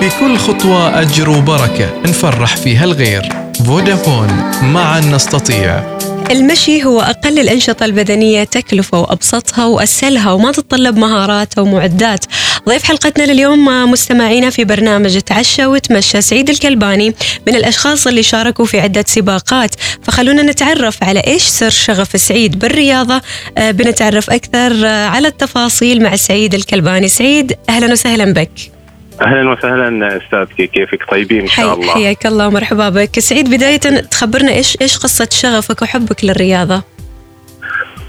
في كل خطوة أجر وبركة نفرح فيها الغير. فودافون معا نستطيع. المشي هو أقل الأنشطة البدنية تكلفة وأبسطها وأسهلها وما تتطلب مهارات أو معدات. ضيف حلقتنا لليوم مستمعينا في برنامج تعشى وتمشى سعيد الكلباني من الأشخاص اللي شاركوا في عدة سباقات. فخلونا نتعرف على إيش سر شغف سعيد بالرياضة. آه، بنتعرف أكثر آه، على التفاصيل مع سعيد الكلباني. سعيد أهلا وسهلا بك. أهلا وسهلا أستاذ كيفك؟ طيبين إن شاء الله. حياك الله ومرحبا بك. سعيد بداية تخبرنا إيش إيش قصة شغفك وحبك للرياضة؟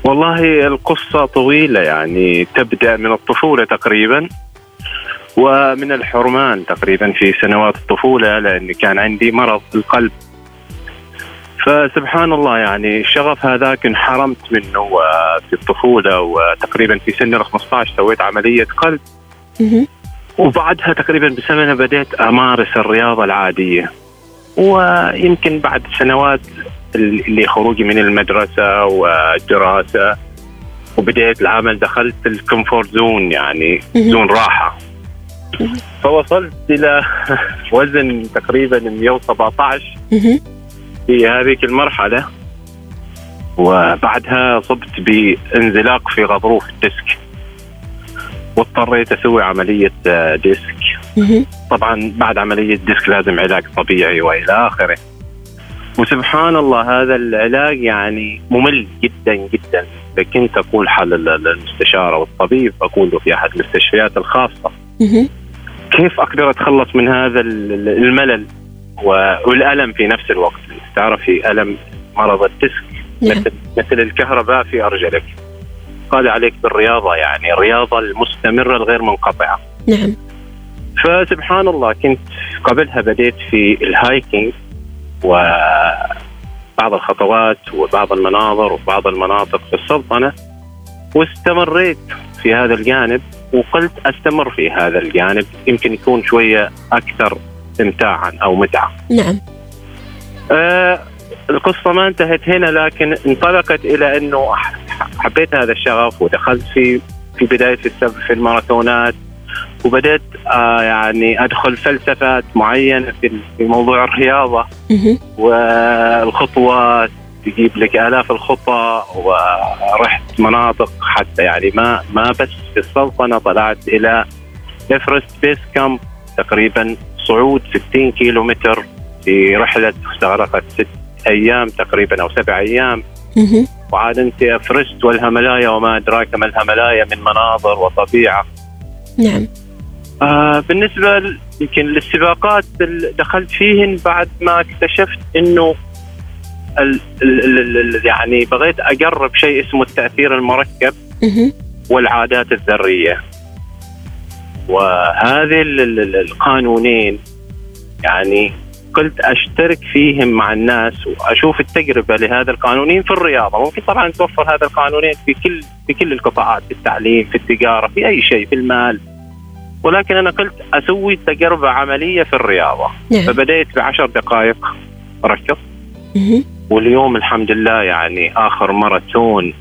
والله القصة طويلة يعني تبدأ من الطفولة تقريبا ومن الحرمان تقريبا في سنوات الطفولة لأن كان عندي مرض القلب. فسبحان الله يعني الشغف هذاك انحرمت منه في الطفولة وتقريبا في سن ال 15 سويت عملية قلب. وبعدها تقريبا بسنة بديت أمارس الرياضة العادية. ويمكن بعد سنوات اللي خروجي من المدرسة والدراسة وبدايه العمل دخلت ال comfort zone يعني. زون راحة. فوصلت إلى وزن تقريبا 117 مهم. في هذه المرحلة. وبعدها أصبت بانزلاق في غضروف ال disc. واضطريت أسوي عملية آه، disc. طبعا بعد عملية disc لازم علاج طبيعي وإلى آخره وسبحان الله هذا العلاج يعني ممل جدا جدا فكنت أقول حق ال- المستشار أو الطبيب أقول له في أحد المستشفيات الخاصة. كيف أقدر أتخلص من هذا ال- ال- الملل والألم في نفس الوقت تعرفي ألم مرض ال disc نعم. مثل مثل الكهرباء في أرجلك قال عليك بالرياضة يعني الرياضه المستمرة الغير منقطعة. نعم. فسبحان الله كنت قبلها بديت في الهايكينج وبعض الخطوات وبعض المناظر وبعض المناطق في السلطنة واستمريت في هذا الجانب وقلت أستمر في هذا الجانب يمكن يكون شوية أكثر امتاعا أو متعة. نعم. آه القصة ما انتهت هنا لكن انطلقت إلى أنه ح- حبيت هذا الشغف ودخلت في في بداية السبب في الماراثونات وبدأت آه يعني أدخل فلسفات معينة في موضوع الرياضة. والخطوات تجيب لك آلاف الخطى ورحت مناطق حتى يعني ما ما بس في السلطنة طلعت إلى إفرست بيس كامب تقريبا صعود 60 كيلو متر في رحلة استغرقت ست أيام تقريبا أو سبع أيام. وعاد أنت أفرست والهملايا وما أدراك ما الهملايا من مناظر وطبيعة نعم آه بالنسبة ل- يمكن للسباقات اللي دخلت فيهن بعد ما اكتشفت إنه ال ال ال ال يعني بغيت أقرب شيء اسمه التأثير المركب. والعادات الذرية. وهذه ال- ال- ال- القانونين يعني قلت أشترك فيهم مع الناس وأشوف التجربة لهذا القانونين في الرياضة، ممكن طبعا توفر هذا القانونين في كل في كل القطاعات في التعليم، في التجارة، في أي شيء، في المال. ولكن أنا قلت أسوي تجربة عملية في الرياضة، نعم. فبديت بعشر دقائق ركض. واليوم الحمد لله يعني آخر ماراثون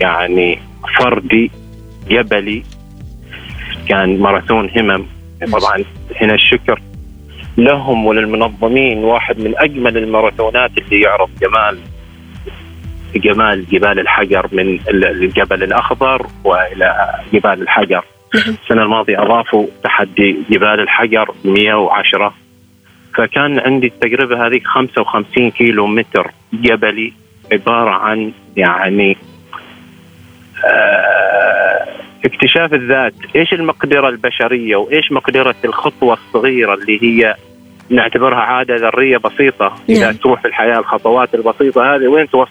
يعني فردي جبلي. كان ماراثون همم. طبعا هنا الشكر. لهم وللمنظمين واحد من أجمل الماراثونات اللي يعرض جمال جمال جبال الحجر من الجبل الأخضر وإلى جبال الحجر. السنة الماضية أضافوا تحدي جبال الحجر 110 فكان عندي التجربة هذه 55 كيلو متر جبلي عبارة عن يعني آه اكتشاف الذات. إيش المقدرة البشرية وإيش مقدرة الخطوة الصغيرة اللي هي نعتبرها عادة ذرية بسيطة؟ إذا نعم. تروح في الحياة الخطوات البسيطة هذه وين توصل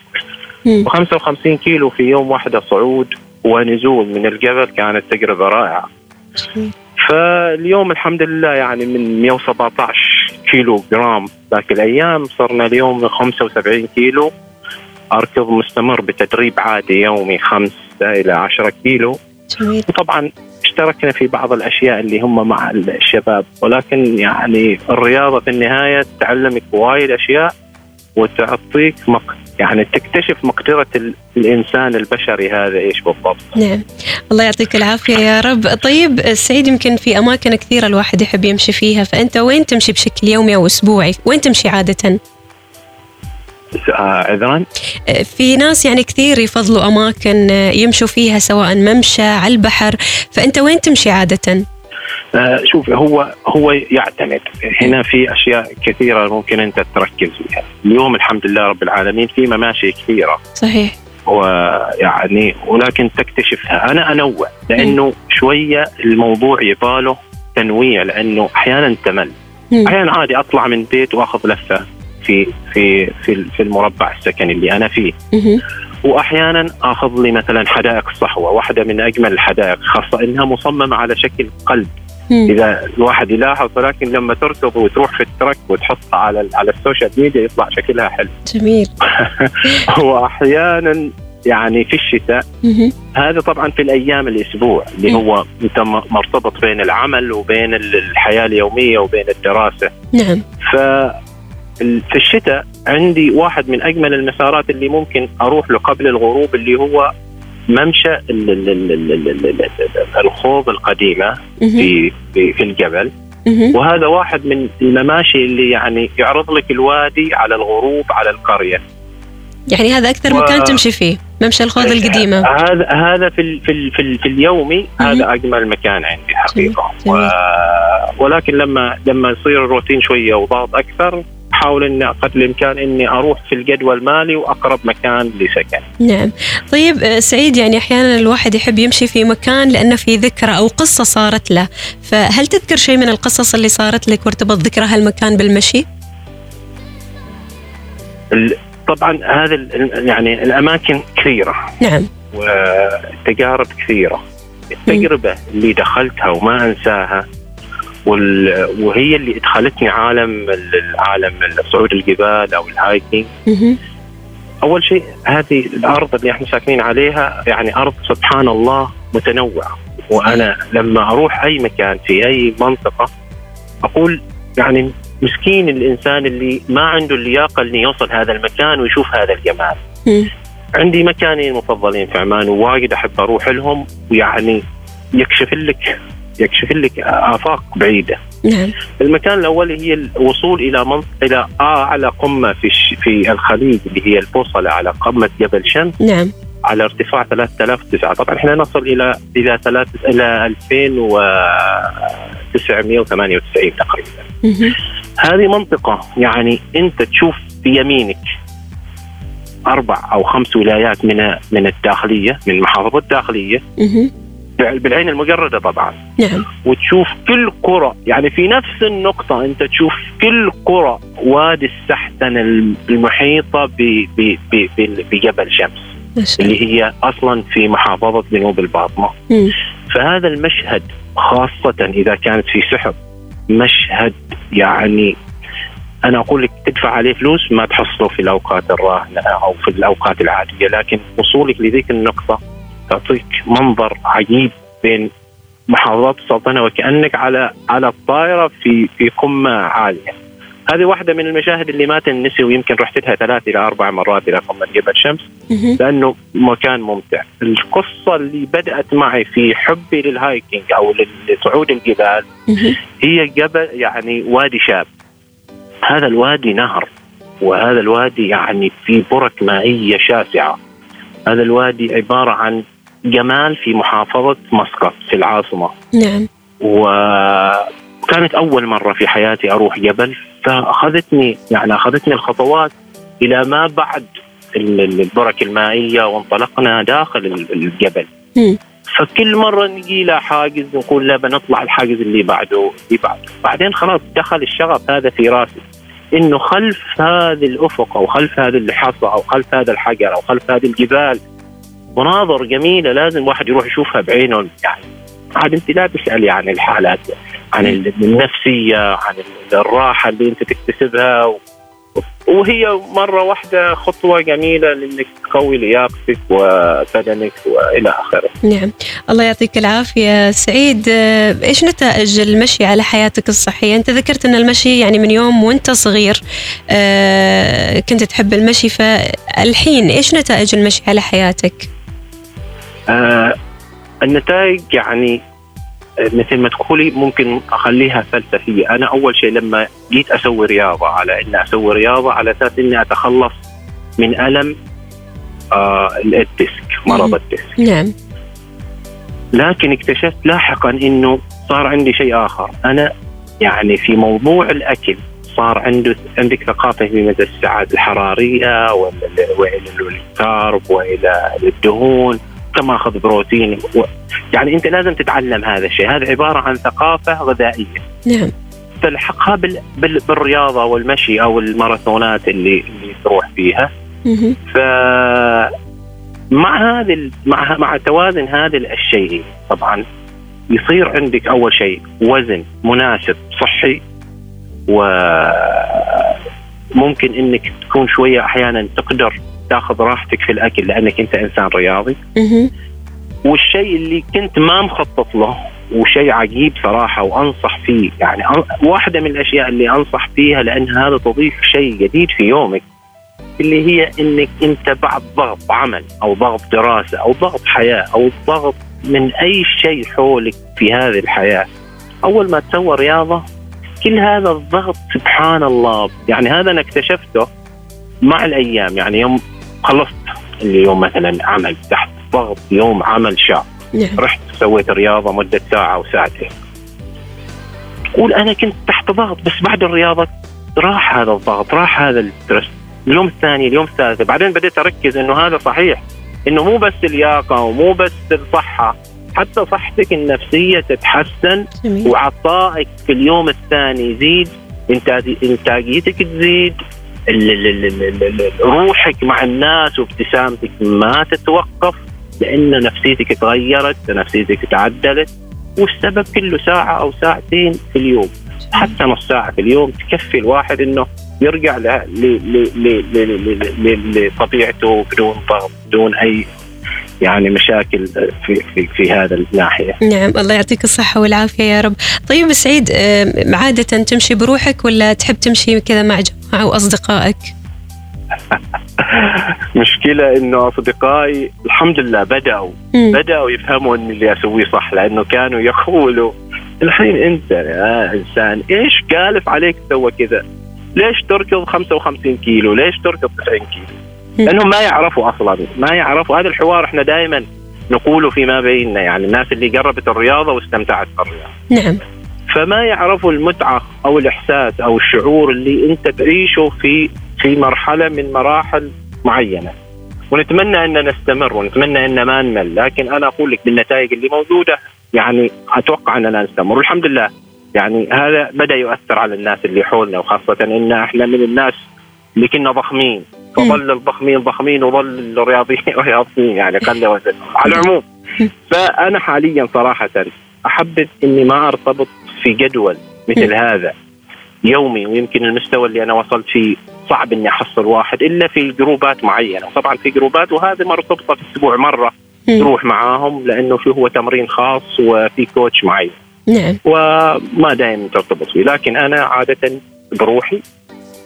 مم. و55 كيلو في يوم واحدة صعود ونزول من الجبل كانت تجربة رائعة. فاليوم الحمد لله يعني من 117 كيلو جرام. ذاك الأيام صرنا اليوم 75 كيلو. أركض مستمر بتدريب عادي يومي 5 إلى 10 كيلو. جميل. وطبعا اشتركنا في بعض الأشياء اللي هم مع الشباب ولكن يعني الرياضة في النهاية تعلمك وايد أشياء وتعطيك مق... يعني تكتشف مقدرة ال- الإنسان البشري هذا إيش بالضبط. نعم. الله يعطيك العافية يا رب. طيب سعيد يمكن في أماكن كثيرة الواحد يحب يمشي فيها فأنت وين تمشي بشكل يومي أو أسبوعي؟ وين تمشي عادة؟ عذرا. في ناس يعني كثير يفضلوا أماكن يمشوا فيها سواء ممشى على البحر. فأنت وين تمشي عادة؟ آه شوف هو هو يعتمد. هنا في أشياء كثيرة ممكن أنت تركز فيها. اليوم الحمد لله رب العالمين في مماشي كثيرة. صحيح. ويعني ولكن تكتشفها. أنا أنوع لأنه شوية الموضوع يباله تنويع لأنه أحيانا تمل. أحيانا عادي أطلع من البيت وأخذ لفة. في في في في المربع السكني اللي أنا فيه. وأحيانا أخذ لي مثلا حدائق الصحوة واحدة من أجمل الحدائق خاصة إنها مصممة على شكل قلب. إذا الواحد يلاحظ ولكن لما تركض وتروح في ال track وتحطها على على ال social media يطلع شكلها حلو جميل واحيانا يعني في الشتاء. هذا طبعا في الأيام الأسبوع اللي. هو أنت مرتبط بين العمل وبين ال- الحياة اليومية وبين الدراسة نعم ف في الشتاء عندي واحد من أجمل المسارات اللي ممكن أروح له قبل الغروب اللي هو ممشى الخوض القديمة في في الجبل. وهذا واحد من المماشي اللي يعني يعرض لك الوادي على الغروب على القرية. يعني هذا أكثر مكان و... تمشي فيه ممشى الخوض إيه، القديمة. هذا هذا في في في, في اليومي هذا أجمل مكان عندي حقيقة. جميل. جميل. و... ولكن لما لما يصير الروتين شوية وضغط أكثر احاول إني قدر الإمكان إني أروح في الجدول المالي وأقرب مكان لسكن. نعم. طيب آه، سعيد يعني أحيانا الواحد يحب يمشي في مكان لأنه في ذكرى أو قصة صارت له. فهل تذكر شيء من القصص اللي صارت لك وارتبط ذكرى هالمكان بالمشي؟ ال- طبعا هذا يعني الأماكن كثيرة. نعم. وتجارب كثيرة. التجربة اللي دخلتها وما أنساها. وهي اللي ادخلتني عالم ال- عالم صعود الجبال أو الهايكينج. أول شيء هذه الأرض اللي إحنا ساكنين عليها يعني أرض سبحان الله متنوعة وأنا لما أروح أي مكان في أي منطقة أقول يعني مسكين الإنسان اللي ما عنده اللياقة اللي يوصل هذا المكان ويشوف هذا الجمال. عندي مكانين المفضلين في عمان ووايد أحب أروح لهم ويعني يكشف لك يكشف لك آفاق بعيدة. نعم. المكان الأول هي الوصول إلى منطقه إلى اعلى قمة في الش... في الخليج اللي هي البوصلة على قمة جبل شمس نعم. على ارتفاع 3009 طبعا إحنا نصل إلى إلى ثلاث إلى 2998 تقريبا. هذه منطقة يعني أنت تشوف بيمينك أربع أو خمس ولايات من من الداخلية من محافظه الداخلية. بالعين المجردة طبعا. نعم. وتشوف كل كرة يعني في نفس النقطة أنت تشوف كل كرة وادي السحتن المحيطة بجبل شمس مشكلة. اللي هي أصلا في محافظة جنوب الباطنة. فهذا المشهد خاصة إذا كانت في سحب مشهد يعني أنا أقول لك تدفع عليه فلوس ما تحصله في الأوقات الراهنة أو في الأوقات العادية لكن وصولك لذيك النقطة تعطيك منظر عجيب بين محافظات السلطنة وكأنك على على الطائرة في في قمة عالية هذه واحدة من المشاهد اللي ما تنسي ويمكن رحت لها ثلاث إلى أربع مرات إلى قمة جبل شمس. لأنه مكان ممتع القصة اللي بدأت معي في حبي للهايكينج أو لصعود الجبال. هي جبل يعني وادي شاب هذا الوادي نهر وهذا الوادي يعني في برك مائية شاسعة هذا الوادي عبارة عن جمال في محافظة مسقط في العاصمة. نعم. وكانت أول مرة في حياتي أروح جبل فأخذتني يعني أخذتني الخطوات إلى ما بعد ال- ال- البرك المائية وانطلقنا داخل ال- الجبل. مم. فكل مرة نجي إلى حاجز نقول لا بنطلع الحاجز اللي بعده اللي بعده. بعدين خلاص دخل الشغف هذا في راسي إنه خلف هذا الأفق أو خلف هذه الحصى أو خلف هذا الحجر أو خلف هذه الجبال مناظر جميلة لازم واحد يروح يشوفها بعينه. يعني عاد أنت لا تسألي عن الحالات عن النفسية عن الراحة اللي أنت تكتسبها. و- وهي مرة واحدة خطوة جميلة لإنك تقوي لياقتك وبدنك وإلى آخره. نعم. الله يعطيك العافية سعيد. آه، إيش نتائج المشي على حياتك الصحية؟ أنت ذكرت أن المشي يعني من يوم وأنت صغير آه، كنت تحب المشي فالحين إيش نتائج المشي على حياتك؟ آه النتائج يعني آه، مثل ما تقولي ممكن أخليها فلسفية، أنا أول شيء لما جيت أسوي رياضة على إني أسوي رياضة على أساس إني أتخلص من ألم آه ال disc مرض. ال disc، نعم. لكن اكتشفت لاحقا إنه صار عندي شيء آخر، أنا يعني في موضوع الأكل صار عنده عندك ثقافة في مدى السعرات الحرارية وال- وإلى ال carb وإلى الدهون. كم أخذ بروتين. و... يعني أنت لازم تتعلم هذا الشيء، هذا عبارة عن ثقافة غذائية. نعم. تلحقها بال... بال... بالرياضة والمشي أو الماراثونات اللي اللي تروح فيها. ف مع هذه ال- مع مع توازن هذه الشيء طبعا يصير عندك أول شيء وزن مناسب صحي وممكن إنك تكون شوية أحيانا تقدر تاخذ راحتك في الأكل لأنك أنت إنسان رياضي. والشيء اللي كنت ما مخطط له وشيء عجيب صراحة وأنصح فيه يعني واحدة من الأشياء اللي أنصح فيها لأن هذا تضيف شيء جديد في يومك اللي هي إنك أنت بعد ضغط عمل أو ضغط دراسة أو ضغط حياة أو ضغط من أي شيء حولك في هذه الحياة أول ما تسوى رياضة كل هذا الضغط سبحان الله يعني هذا أنا اكتشفته مع الأيام يعني يوم خلصت. اليوم مثلا عمل تحت ضغط يوم عمل شاق. نعم. رحت سويت رياضة مدة ساعة أو ساعتين. تقول أنا كنت تحت ضغط بس بعد الرياضة راح هذا الضغط راح هذا الستريس. اليوم الثاني اليوم الثالث بعدين بديت أركز إنه هذا صحيح. إنه مو بس اللياقة ومو بس الصحة. حتى صحتك النفسية تتحسن وعطائك في اليوم الثاني يزيد إنتاجيتك تزيد روحك مع الناس وابتسامتك ما تتوقف لأن نفسيتك تغيرت نفسيتك تعدلت والسبب كله ساعة أو ساعتين في اليوم. حتى نص ساعة في اليوم تكفي الواحد إنه يرجع لطبيعته بدون ضغط بدون أي يعني مشاكل في في في هذا الناحية نعم الله يعطيك الصحة والعافية يا رب طيب سعيد آه، عادة تمشي بروحك ولا تحب تمشي كذا مع جماعة وأصدقائك مشكلة إنه أصدقائي الحمد لله بدأوا مم. بدأوا يفهموا ان اللي أسويه صح لأنه كانوا يقولوا الحين أنت يا إنسان إيش قالف عليك تسوى كذا؟ ليش تركض 55 كيلو؟ ليش تركض 90 كيلو؟ لأنهم ما يعرفوا أصلا. ما يعرفوا. هذا الحوار إحنا دائما نقوله فيما بيننا يعني الناس اللي قربت الرياضة واستمتعت بالرياضة. نعم. فما يعرفوا المتعة أو الإحساس أو الشعور اللي أنت تعيشه في في مرحلة من مراحل معينة. ونتمنى أن نستمر ونتمنى أن ما نمل. لكن أنا أقول لك بالنتائج اللي موجودة يعني أتوقع أننا نستمر. والحمد لله يعني هذا بدأ يؤثر على الناس اللي حولنا وخاصة إن إحنا من الناس اللي كنا ضخمين. فظل الضخمين ضخمين وظل الرياضيين رياضيين يعني قل وزن. على العموم فأنا حاليا صراحة أحبذ إني ما أرتبط في جدول مثل هذا يومي ويمكن المستوى اللي أنا وصلت فيه صعب إني أحصل واحد إلا في جروبات معينة. طبعا في جروبات وهذه مرتبطة في الأسبوع مرة. تروح معاهم لأنه في هو تمرين خاص وفي كوتش معين. نعم. وما دائما ترتبط فيه. لكن أنا عادة بروحي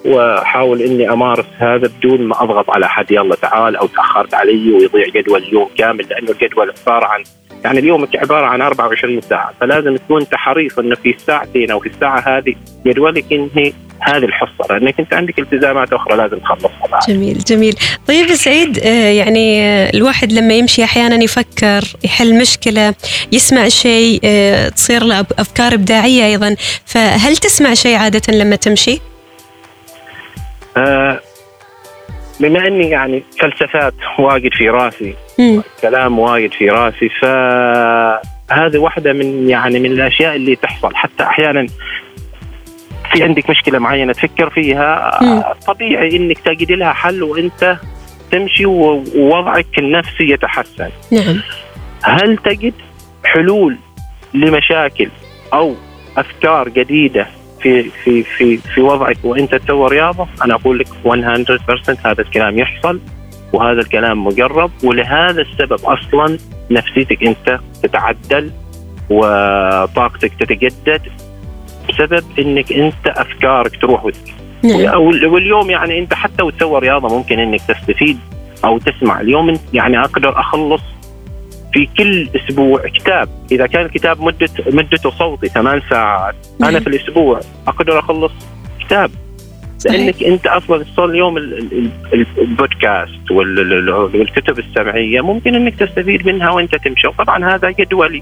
واحاول إني أمارس هذا بدون ما أضغط على حد يلا تعال أو تأخرت علي ويضيع جدول اليوم كامل لأنه الجدول عبارة عن يعني اليوم عبارة عن 24 ساعة. فلازم تكون أنت حريص إنه في الساعتين أو في الساعة هذه جدولك انهي هذه الحصة لأنك أنت عندك التزامات أخرى لازم تخلصها بعد. جميل جميل. طيب سعيد آه، يعني آه، الواحد لما يمشي أحيانا يفكر يحل مشكلة يسمع شيء آه، تصير له أفكار إبداعية أيضا. فهل تسمع شيء عادة لما تمشي؟ بما إني يعني فلسفات واجد في رأسي. كلام وايد في رأسي فهذه واحدة من يعني من الأشياء اللي تحصل حتى أحيانا في عندك مشكلة معينة تفكر فيها مم. طبيعي إنك تجد لها حل وأنت تمشي ووضعك النفسي يتحسن نعم هل تجد حلول لمشاكل أو أفكار جديدة في في في في وضعك وانت تسوي رياضة أنا أقول لك 100% هذا الكلام يحصل وهذا الكلام مجرب ولهذا السبب أصلا نفسيتك أنت تتعدل وطاقتك تتجدد بسبب إنك أنت أفكارك تروح وتجي نعم. واليوم يعني أنت حتى وتسوي رياضة ممكن إنك تستفيد أو تسمع. اليوم يعني أقدر أخلص في كل أسبوع كتاب. إذا كان الكتاب مدة مدته صوتي ثمان ساعات أنا نعم. في الأسبوع أقدر أخلص كتاب. صحيح. لأنك أنت أصلا صار اليوم ال- ال- ال- البودكاست وال- ال- والكتب السمعية ممكن أنك تستفيد منها وأنت تمشي. وطبعا هذا جدولي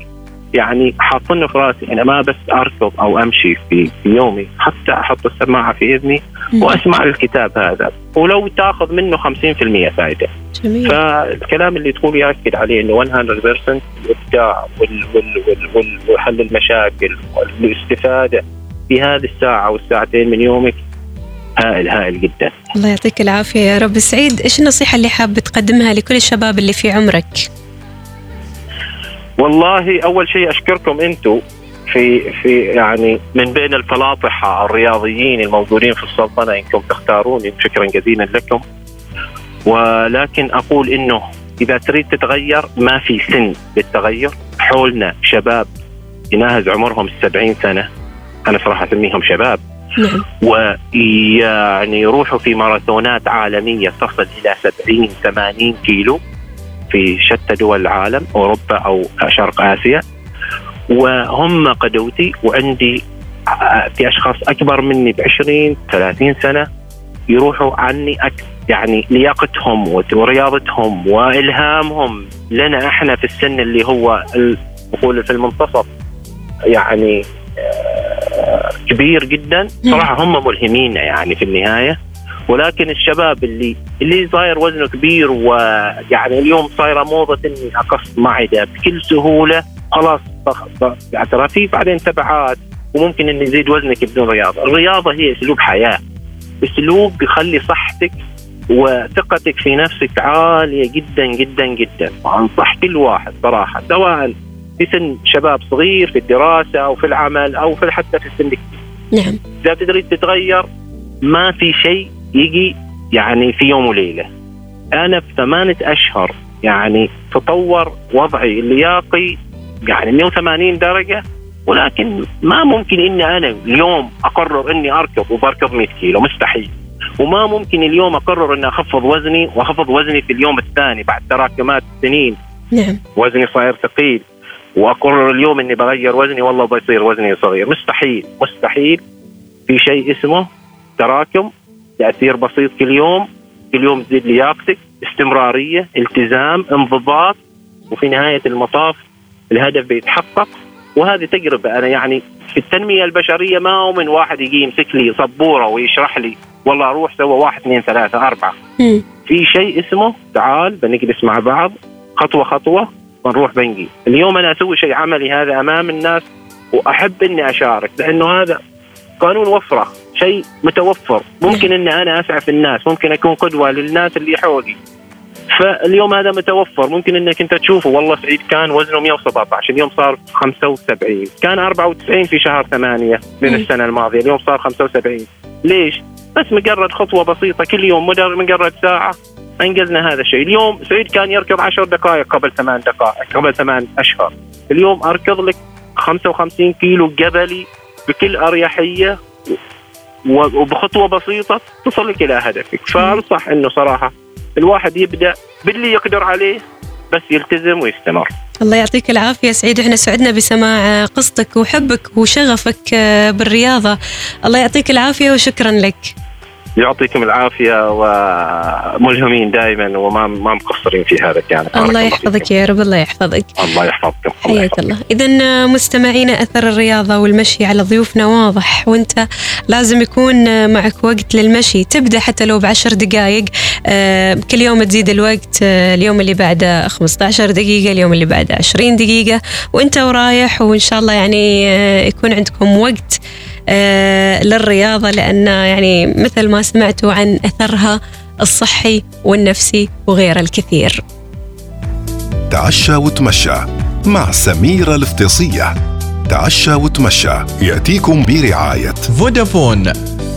يعني حاطنه في راسي. أنا ما بس اركض أو أمشي في في يومي حتى أحط السماعة في إذني وأسمع الكتاب هذا. ولو تاخذ منه 50% فائده جميل. فالكلام اللي تقول يأكد عليه إنه 100% الإبداع وال وال وال وال وحل المشاكل والاستفادة في هذه الساعة والساعتين من يومك هائل هائل جدا. الله يعطيك العافية يا رب. سعيد إيش النصيحة اللي حاب تقدمها لكل الشباب اللي في عمرك؟ والله أول شيء أشكركم أنتم في في يعني من بين الفلاطحة الرياضيين الموجودين في السلطنة إنكم تختاروني. شكرا جزيلا لكم. ولكن أقول إنه إذا تريد تتغير ما في سن للتغير. حولنا شباب يناهز عمرهم السبعين سنة. أنا صراحة أسميهم شباب. نعم. ويعني يروحوا في ماراثونات عالمية تصل إلى 70 80 كيلو في شتى دول العالم أوروبا أو شرق آسيا. وهم قدوتي وعندي في أشخاص أكبر مني ب 20 30 سنة يروحوا عني أك يعني لياقتهم ورياضتهم وإلهامهم لنا إحنا في السن اللي هو نقول في المنتصف. يعني آه، كبير جدا. صراحة هم ملهمين يعني في النهاية. ولكن الشباب اللي اللي صاير وزنه كبير ويعني اليوم صايرة موضة إني أقص معده بكل سهولة خلاص يعني ترى في بعدين تبعات وممكن ان يزيد وزنك بدون رياضة، الرياضة هي أسلوب حياة. أسلوب بيخلي صحتك وثقتك في نفسك عالية جدا جدا جدا. وانصح كل واحد صراحة سواء في سن شباب صغير في الدراسة أو في العمل أو في حتى في السن نعم. إذا تريد تتغير ما في شيء يجي يعني في يوم وليلة. أنا في ثمانية أشهر يعني تطور وضعي اللياقي يعني 180 درجة ولكن ما ممكن إني أنا اليوم أقرر إني أركض وبركض 100 كيلو مستحيل. وما ممكن اليوم أقرر إني أخفض وزني وأخفض وزني في اليوم الثاني بعد تراكمات سنين نعم. وزني صاير ثقيل. وأقرر اليوم إني بغير وزني والله بيصير وزني صغير. مستحيل مستحيل في شيء اسمه تراكم تأثير بسيط كل يوم. كل يوم تزيد لياقتك استمرارية التزام انضباط. وفي نهاية المطاف الهدف بيتحقق. وهذه تجربه أنا يعني في التنمية البشرية ما هو من واحد يجي يمسك لي سبورة ويشرح لي والله روح سوى واحد اثنين ثلاثة أربعة. مم. في شيء اسمه تعال بنجلس مع بعض خطوة خطوة ونروح بنجي. اليوم أنا أسوي شيء عملي هذا أمام الناس وأحب إني أشارك لأنه هذا قانون وفرة شيء متوفر. ممكن إني أنا أسعف الناس ممكن أكون قدوة للناس اللي حولي. فاليوم هذا متوفر. ممكن إنك أنت تشوفه. والله سعيد. كان وزنه 117 اليوم صار 75 كان 94 في شهر 8 من. السنة الماضية. اليوم صار 75 ليش؟ بس مجرد خطوة بسيطة. كل يوم مجرد ساعة أنجزنا هذا الشيء، اليوم سعيد كان يركض 10 دقائق قبل ثمان دقائق قبل ثمان أشهر، اليوم أركض لك 55 كيلو جبلي بكل أريحية وبخطوة بسيطة تصل لك إلى هدفك، فأنصح إنه صراحة الواحد يبدأ باللي يقدر عليه بس يلتزم ويستمر. الله يعطيك العافية سعيد إحنا سعدنا بسماع قصتك وحبك وشغفك بالرياضة الله يعطيك العافية وشكرا لك يعطيكم العافية وملهمين دائما وما ما مقصرين في هذا بارك الله. يحفظك يا رب الله يحفظك. الله يحفظكم حياك. الله. إذا مستمعينا أثر الرياضة والمشي على ضيوفنا واضح وأنت لازم يكون معك وقت للمشي. تبدأ حتى لو بعشر دقائق آه، كل يوم تزيد الوقت آه، اليوم اللي بعده 15 دقيقة اليوم اللي بعده 20 دقيقة. وأنت ورايح وإن شاء الله يعني آه، يكون عندكم وقت آه، للرياضة لأن يعني مثل ما سمعتوا عن أثرها الصحي والنفسي وغيره الكثير. تعشى وتمشى مع سميرة الفطيصية تعشى وتمشى يأتيكم برعاية. فودافون.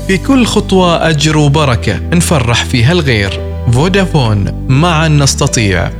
في كل خطوة أجر وبركة نفرح فيها الغير. فودافون معا نستطيع.